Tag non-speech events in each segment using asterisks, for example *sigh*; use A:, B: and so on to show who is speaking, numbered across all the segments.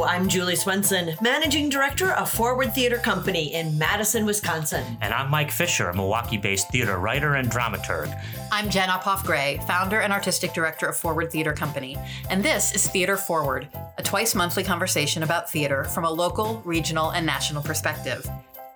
A: Hello, I'm Julie Swenson, Managing Director of Forward Theater Company in Madison, Wisconsin.
B: And I'm Mike Fisher, a Milwaukee based theater writer and dramaturg.
C: I'm Jen Uphoff Gray, founder and artistic director of Forward Theater Company. And this is Theater Forward, a twice monthly conversation about theater from a local, regional, and national perspective.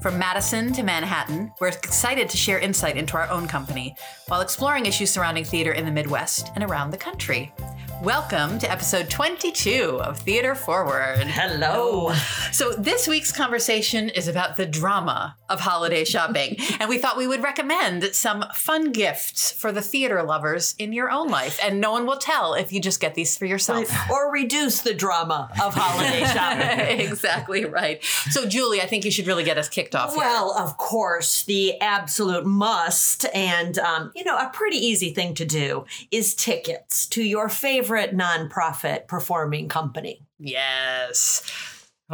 C: From Madison to Manhattan, we're excited to share insight into our own company while exploring issues surrounding theater in the Midwest and around the country. Welcome to episode 22 of Theater Forward.
A: Hello.
C: So, this week's conversation is about the drama of holiday shopping, *laughs* and we thought we would recommend some fun gifts for the theater lovers in your own life. And no one will tell if you just get these for yourself.
A: Or reduce the drama of holiday *laughs* shopping.
C: exactly right. So, Julie, I think you should really get us kicked off. here.
A: Well, of course, the absolute must and, um, you know, a pretty easy thing to do is tickets to your favorite nonprofit performing company.
C: yes.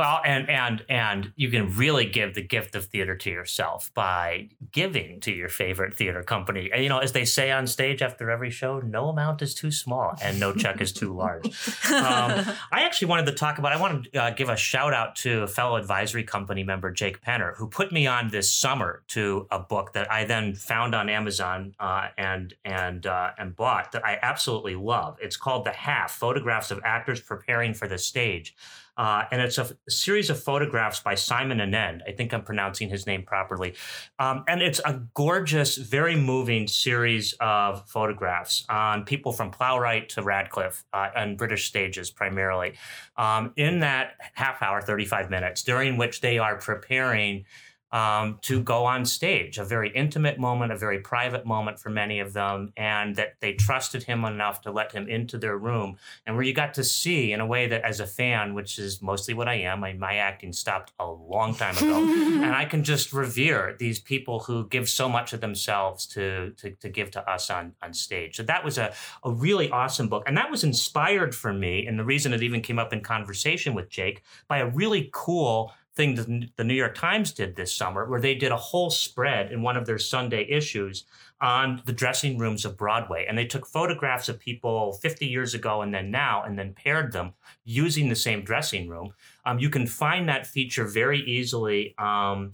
B: Well, and and and you can really give the gift of theater to yourself by giving to your favorite theater company. And, you know, as they say on stage after every show, no amount is too small and no check is too large. Um, *laughs* I actually wanted to talk about. I want to uh, give a shout out to a fellow advisory company member, Jake Penner, who put me on this summer to a book that I then found on Amazon uh, and and uh, and bought that I absolutely love. It's called The Half: Photographs of Actors Preparing for the Stage. Uh, and it's a, series of photographs by Simon Annand. I think I'm pronouncing his name properly. Um, and it's a gorgeous, very moving series of photographs on people from Plowright to Radcliffe uh, and British stages primarily. Um, in that half hour, 35 minutes, during which they are preparing um, to go on stage, a very intimate moment, a very private moment for many of them, and that they trusted him enough to let him into their room, and where you got to see, in a way that as a fan, which is mostly what I am, I, my acting stopped a long time ago, *laughs* and I can just revere these people who give so much of themselves to to, to give to us on on stage. So that was a, a really awesome book, and that was inspired for me, and the reason it even came up in conversation with Jake by a really cool thing that the New York Times did this summer, where they did a whole spread in one of their Sunday issues on the dressing rooms of Broadway. And they took photographs of people 50 years ago and then now, and then paired them using the same dressing room. Um, you can find that feature very easily. Um,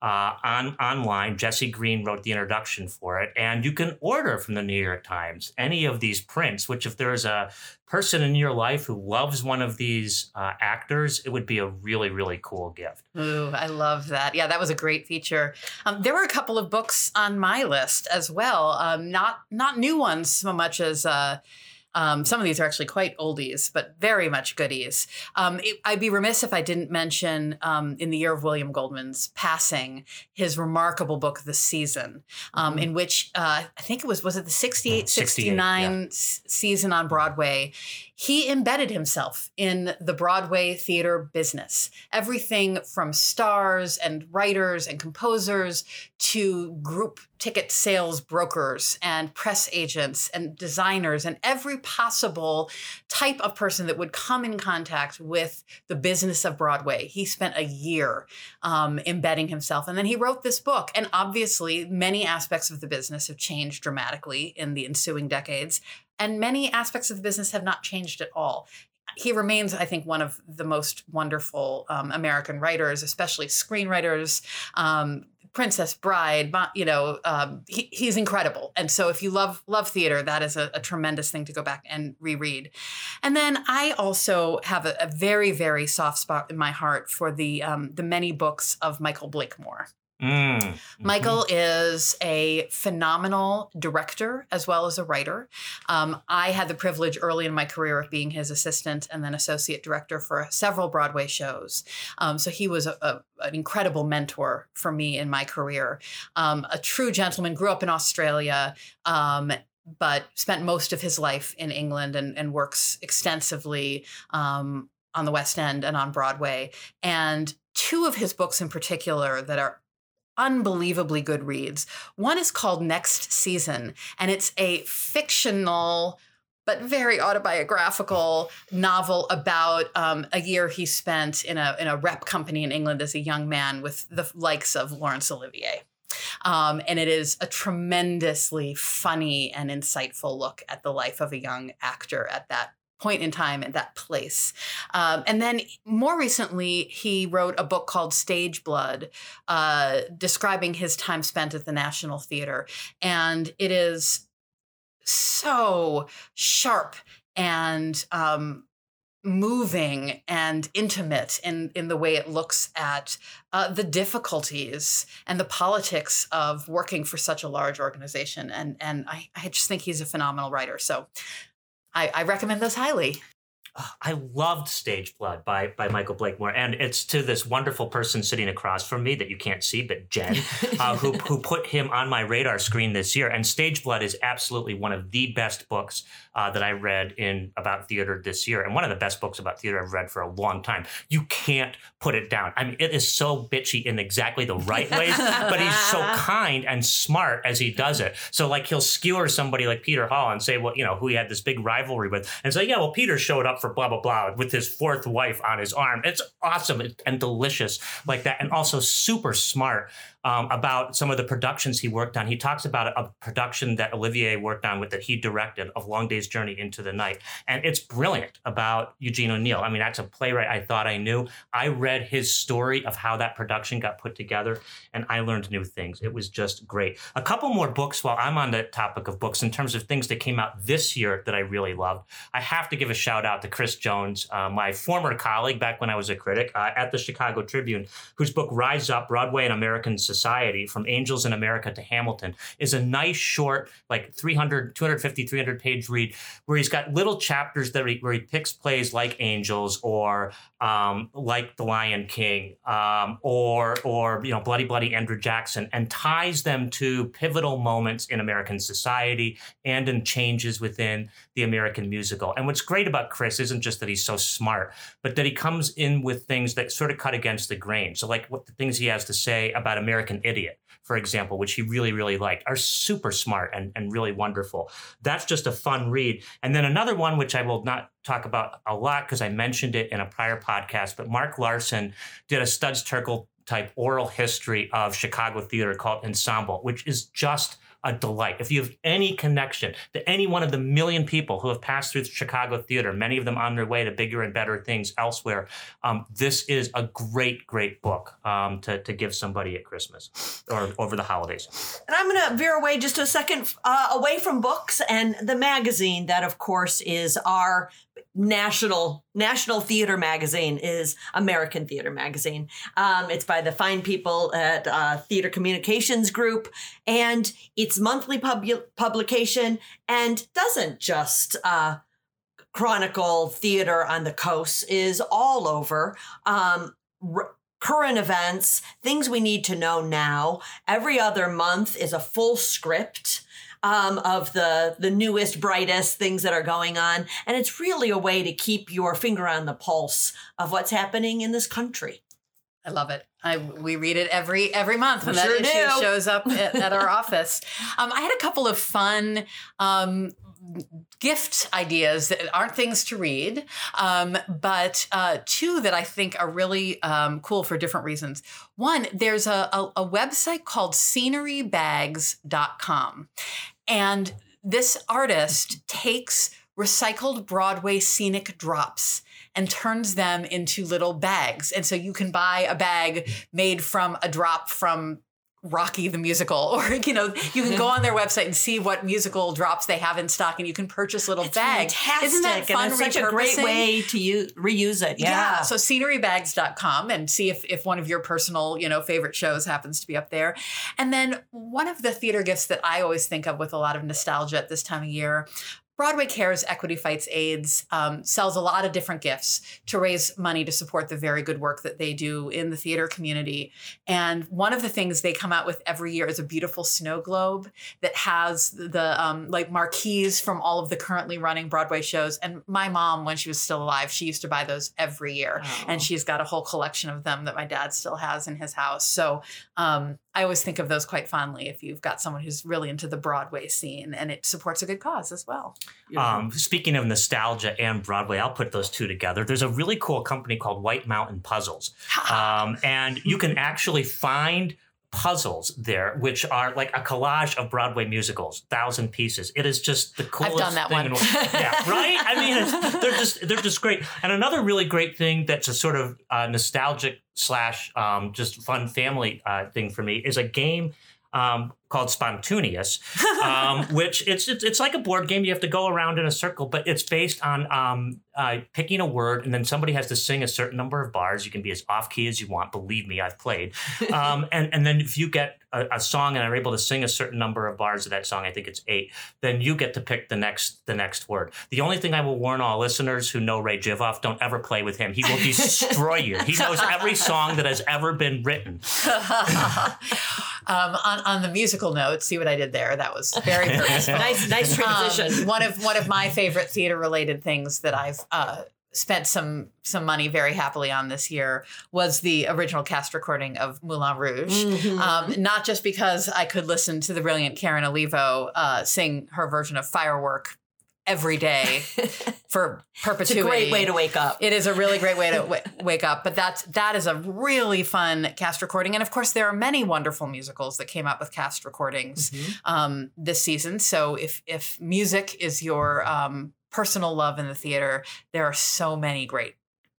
B: uh, on online. Jesse Green wrote the introduction for it, and you can order from the New York Times any of these prints. Which, if there's a person in your life who loves one of these uh, actors, it would be a really, really cool gift.
C: Ooh, I love that. Yeah, that was a great feature. Um, there were a couple of books on my list as well. Um, not not new ones so much as. Uh, um, some of these are actually quite oldies, but very much goodies. Um, it, I'd be remiss if I didn't mention, um, in the year of William Goldman's passing, his remarkable book, The Season, um,
A: Mhm.
C: in which uh, I think it was, was it the 68,
B: 68,
C: 69 s- season on Broadway? He embedded himself in the Broadway theater business. Everything from stars and writers and composers to group ticket sales brokers and press agents and designers and every possible type of person that would come in contact with the business of Broadway. He spent a year um, embedding himself. And then he wrote this book. And obviously, many aspects of the business have changed dramatically in the ensuing decades. And many aspects of the business have not changed at all he remains, I think, one of the most wonderful um, American writers, especially screenwriters. Um, Princess Bride, you know, um, he, he's incredible. And so, if you love love theater, that is a, a tremendous thing to go back and reread. And then I also have a, a very, very soft spot in my heart for the um, the many books of Michael Blakemore.
B: Mm.
C: Michael is a phenomenal director as well as a writer. Um, I had the privilege early in my career of being his assistant and then associate director for several Broadway shows. Um, so he was a, a, an incredible mentor for me in my career. Um, a true gentleman, grew up in Australia. Um, but spent most of his life in England and, and works extensively um, on the West End and on Broadway. And two of his books in particular that are unbelievably good reads. One is called Next Season, and it's a fictional but very autobiographical novel about um, a year he spent in a in a rep company in England as a young man with the likes of Laurence Olivier. Um, and it is a tremendously funny and insightful look at the life of a young actor at that point in time at that place. Um, and then more recently, he wrote a book called Stage Blood, uh, describing his time spent at the National Theater. And it is so sharp and um, moving and intimate in, in the way it looks at uh, the difficulties and the politics of working for such a large organization. And, and I, I just think he's a phenomenal writer. So I, I recommend those highly.
B: I loved Stage Blood by by Michael Blakemore, and it's to this wonderful person sitting across from me that you can't see, but Jen, uh, *laughs* who who put him on my radar screen this year. And Stage Blood is absolutely one of the best books uh, that I read in about theater this year, and one of the best books about theater I've read for a long time. You can't put it down. I mean, it is so bitchy in exactly the right ways, but he's so *laughs* kind and smart as he does it. So like he'll skewer somebody like Peter Hall and say, well, you know, who he had this big rivalry with, and say, yeah, well, Peter showed up for blah blah blah with his fourth wife on his arm. It's awesome and delicious like that, and also super smart um, about some of the productions he worked on. He talks about a, production that Olivier worked on with that he directed of Long Day's Journey into the Night, and it's brilliant about Eugene O'Neill. I mean, that's a playwright I thought I knew. I read his story of how that production got put together, and I learned new things. It was just great. A couple more books while I'm on the topic of books in terms of things that came out this year that I really loved. I have to give a shout out to Chris Jones, uh, my former colleague back when I was a critic uh, at the Chicago Tribune, whose book Rise Up Broadway and American Society from Angels in America to Hamilton is a nice short, like 300, 250, 300 page read where he's got little chapters that he, where he picks plays like Angels or um, like The Lion King um, or, or, you know, Bloody Bloody Andrew Jackson and ties them to pivotal moments in American society and in changes within the American musical. And what's great about Chris isn't just that he's so smart, but that he comes in with things that sort of cut against the grain. So, like what the things he has to say about American Idiot, for example, which he really, really liked, are super smart and, and really wonderful. That's just a fun read. And then another one, which I will not talk about a lot because I mentioned it in a prior podcast, but Mark Larson did a Studs Terkel type oral history of Chicago theater called Ensemble, which is just a delight. If you have any connection to any one of the million people who have passed through the Chicago theater, many of them on their way to bigger and better things elsewhere, um, this is a great, great book um, to, to give somebody at Christmas or over the holidays.
A: And I'm going to veer away just a second uh, away from books and the magazine that, of course, is our national national theater magazine is American Theater Magazine. Um, it's by the fine people at uh, Theater Communications Group, and it's monthly pub- publication and doesn't just uh, chronicle theater on the coast. is all over. Um, r- current events, things we need to know now. Every other month is a full script um, of the the newest, brightest things that are going on, and it's really a way to keep your finger on the pulse of what's happening in this country.
C: I love it. I we read it every every month when
A: We
C: that
A: sure
C: issue
A: do.
C: shows up at, at our *laughs* office. Um, I had a couple of fun um, gift ideas that aren't things to read, um, but uh, two that I think are really um, cool for different reasons. One, there's a, a, a website called scenerybags.com. And this artist takes recycled Broadway scenic drops and turns them into little bags. And so you can buy a bag made from a drop from Rocky the musical, *laughs* or you know, you can go on their website and see what musical drops they have in stock, and you can purchase little
A: It's
C: bags.
A: fantastic,
C: Isn't that fun?
A: and it's such a great way to use, reuse it.
C: Yeah.
A: Yeah.
C: So scenerybags.com and see if, if one of your personal, you know, favorite shows happens to be up there. And then one of the theater gifts that I always think of with a lot of nostalgia at this time of year. Broadway Cares Equity Fights AIDS um, sells a lot of different gifts to raise money to support the very good work that they do in the theater community. And one of the things they come out with every year is a beautiful snow globe that has the um, like marquees from all of the currently running Broadway shows. And my mom, when she was still alive, she used to buy those every year
A: Oh.
C: and she's got a whole collection of them that my dad still has in his house. So um, I always think of those quite fondly if you've got someone who's really into the Broadway scene and it supports a good cause as well.
B: Um, speaking of nostalgia and Broadway, I'll put those two together. There's a really cool company called White Mountain Puzzles. Um, and you can actually find puzzles there, which are like a collage of Broadway musicals, thousand pieces. It is just the coolest.
C: I've done that
B: thing
C: one.
B: in the world. yeah, *laughs* right. I mean, they're just they're just great. And another really great thing that's a sort of uh, nostalgic slash um, just fun family uh, thing for me is a game um, called Spontuneous, um, *laughs* which it's, it's it's like a board game. You have to go around in a circle, but it's based on um, uh, picking a word, and then somebody has to sing a certain number of bars. You can be as off key as you want. Believe me, I've played. Um, *laughs* and and then if you get a, a song and are able to sing a certain number of bars of that song, I think it's eight. Then you get to pick the next the next word. The only thing I will warn all listeners who know Ray Jivoff: don't ever play with him. He will *laughs* destroy you. He knows every song that has ever been written.
C: Um, on, on the musical note, see what I did there? That was very purposeful. *laughs*
A: nice, nice transition.
C: Um, one of one of my favorite theater related things that I've uh, spent some some money very happily on this year was the original cast recording of Moulin Rouge.
A: Mhm.
C: Um, not just because I could listen to the brilliant Karen Olivo uh, sing her version of Firework every day *laughs* for perpetuity.
A: it's a great way to wake up.
C: It is a really great way to w- wake up, but that's that is a really fun cast recording, and of course there are many wonderful musicals that came out with cast recordings
A: Mhm.
C: um, this season. So if if music is your um, personal love in the theater, there are so many great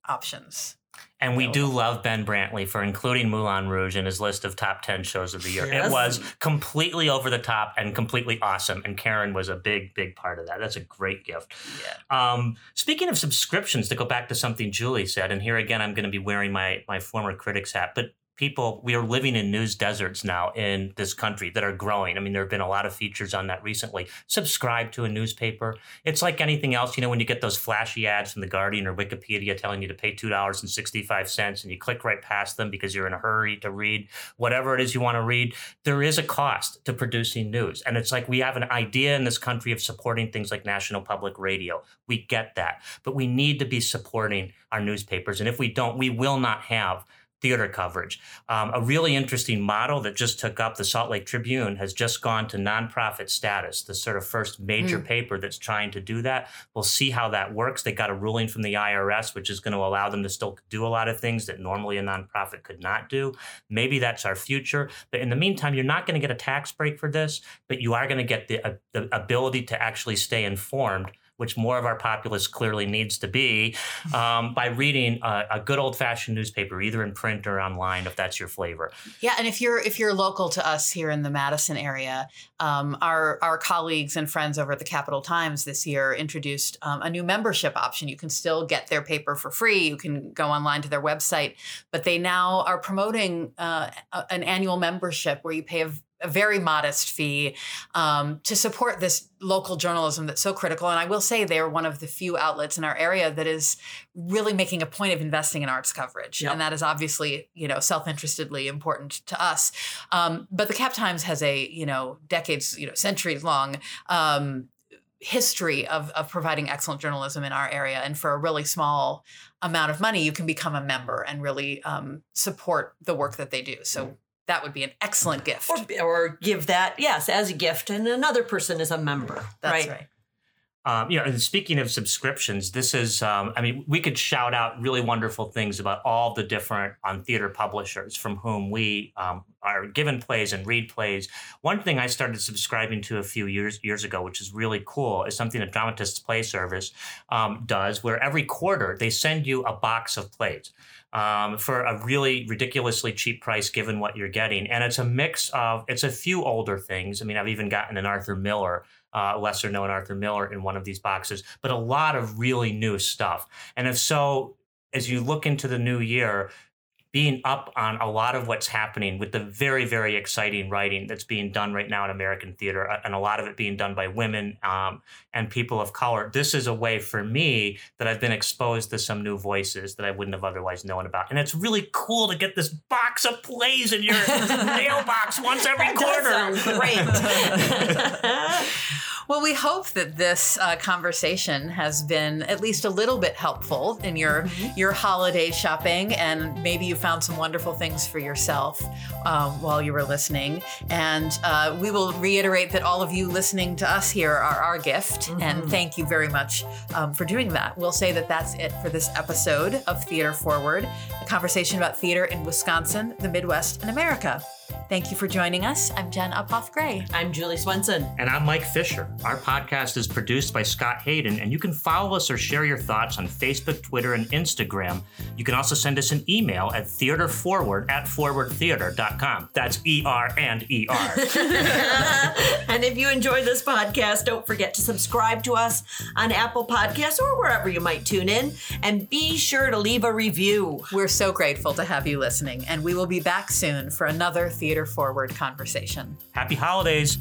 C: options.
B: And we do love Ben Brantley for including Moulin Rouge in his list of top 10 shows of the year.
A: Yes.
B: It was completely over the top and completely awesome. And Karen was a big, big part of that. That's a great gift.
C: Yeah.
B: Um, speaking of subscriptions, to go back to something Julie said, and here again, I'm going to be wearing my, my former critic's hat, but people, we are living in news deserts now in this country that are growing. I mean, there have been a lot of features on that recently. Subscribe to a newspaper. It's like anything else, you know, when you get those flashy ads from The Guardian or Wikipedia telling you to pay $2.65 and you click right past them because you're in a hurry to read whatever it is you want to read, there is a cost to producing news. And it's like we have an idea in this country of supporting things like National Public Radio. We get that. But we need to be supporting our newspapers. And if we don't, we will not have theater coverage. Um, a really interesting model that just took up the Salt Lake Tribune has just gone to nonprofit status, the sort of first major paper that's trying to do that. We'll see how that works. They got a ruling from the IRS, which is going to allow them to still do a lot of things that normally a nonprofit could not do. Maybe that's our future. But in the meantime, you're not going to get a tax break for this, but you are going to get the, uh, the ability to actually stay informed which more of our populace clearly needs to be, um, by reading a, a good old fashioned newspaper, either in print or online, if that's your flavor.
C: Yeah, and if you're if you're local to us here in the Madison area, um, our our colleagues and friends over at the Capital Times this year introduced um, a new membership option. You can still get their paper for free. You can go online to their website, but they now are promoting uh, an annual membership where you pay a, a very modest fee um, to support this local journalism that's so critical. And I will say they're one of the few outlets in our area that is really making a point of investing in arts coverage,
A: Yep.
C: and that is obviously you know self-interestedly important to us. Um, but the Cap Times has a you know decades, you know centuries long. Um, history of, of providing excellent journalism in our area and for a really small amount of money you can become a member and really um, support the work that they do so that would be an excellent gift.
A: Or, or give that yes as a gift and another person is a member
C: that's
A: right,
C: right,
B: Um, you know, and speaking of subscriptions, this is, um, I mean, we could shout out really wonderful things about all the different um, theater publishers from whom we um, are given plays and read plays. One thing I started subscribing to a few years years ago, which is really cool, is something that Dramatists Play Service um, does, where every quarter they send you a box of plays um, for a really ridiculously cheap price given what you're getting. And it's a mix of, it's a few older things. I mean, I've even gotten an Arthur Miller, uh, lesser known Arthur Miller in one of these boxes, but a lot of really new stuff. And if so, as you look into the new year, being up on a lot of what's happening with the very, very exciting writing that's being done right now in American theater, uh, and a lot of it being done by women um, and people of color. This is a way for me that I've been exposed to some new voices that I wouldn't have otherwise known about. And it's really cool to get this box of plays in your *laughs* mailbox once every
A: That
B: quarter.
A: great. *laughs* *laughs*
C: well we hope that this uh, conversation has been at least a little bit helpful in your your holiday shopping and maybe you found some wonderful things for yourself um, while you were listening. And uh, we will reiterate that all of you listening to us here are our gift and thank you very much um, for doing that. We'll say that that's it for this episode of theater forward a conversation about theater in wisconsin the midwest and america Thank you for joining us. I'm Jen Uphoff Gray.
A: I'm Julie Swenson.
B: And I'm Mike Fisher. Our podcast is produced by Scott Hayden, and you can follow us or share your thoughts on Facebook, Twitter, and Instagram. You can also send us an email at theaterforward at forwardtheater.com. That's E R and E R. *laughs* *laughs*
A: and if you enjoy this podcast, don't forget to subscribe to us on Apple Podcasts or wherever you might tune in. And be sure to leave a review.
C: We're so grateful to have you listening, and we will be back soon for another Theater Forward conversation.
B: Happy holidays.